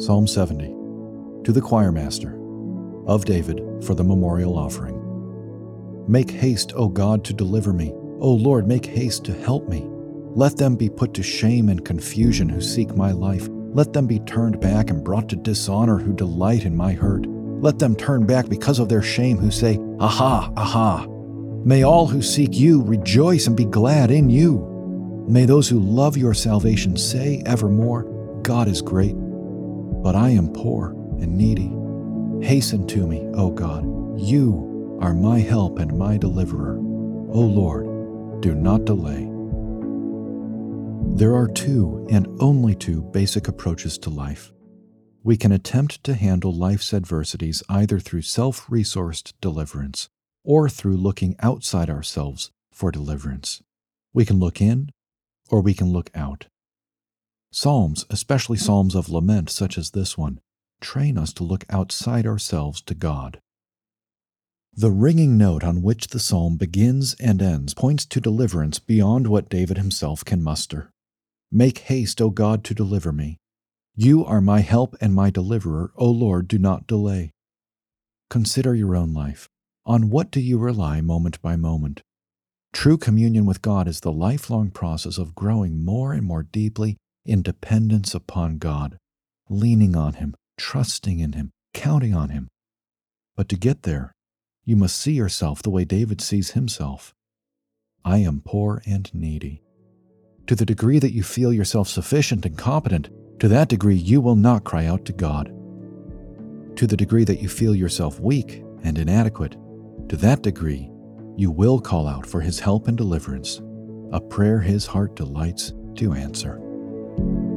Psalm 70 To the choir master of David for the memorial offering. Make haste, O God, to deliver me. O Lord, make haste to help me. Let them be put to shame and confusion who seek my life. Let them be turned back and brought to dishonor who delight in my hurt. Let them turn back because of their shame who say, Aha, aha. May all who seek you rejoice and be glad in you. May those who love your salvation say evermore, God is great, but I am poor and needy. Hasten to me, O God. You are my help and my deliverer. O Lord, do not delay. There are two and only two basic approaches to life. We can attempt to handle life's adversities either through self resourced deliverance or through looking outside ourselves for deliverance. We can look in or we can look out. Psalms, especially psalms of lament such as this one, train us to look outside ourselves to God. The ringing note on which the psalm begins and ends points to deliverance beyond what David himself can muster. Make haste, O God, to deliver me. You are my help and my deliverer, O Lord, do not delay. Consider your own life. On what do you rely moment by moment? True communion with God is the lifelong process of growing more and more deeply in dependence upon God, leaning on Him, trusting in Him, counting on Him. But to get there, you must see yourself the way David sees himself. I am poor and needy. To the degree that you feel yourself sufficient and competent, to that degree you will not cry out to God. To the degree that you feel yourself weak and inadequate, to that degree you will call out for his help and deliverance, a prayer his heart delights to answer thank you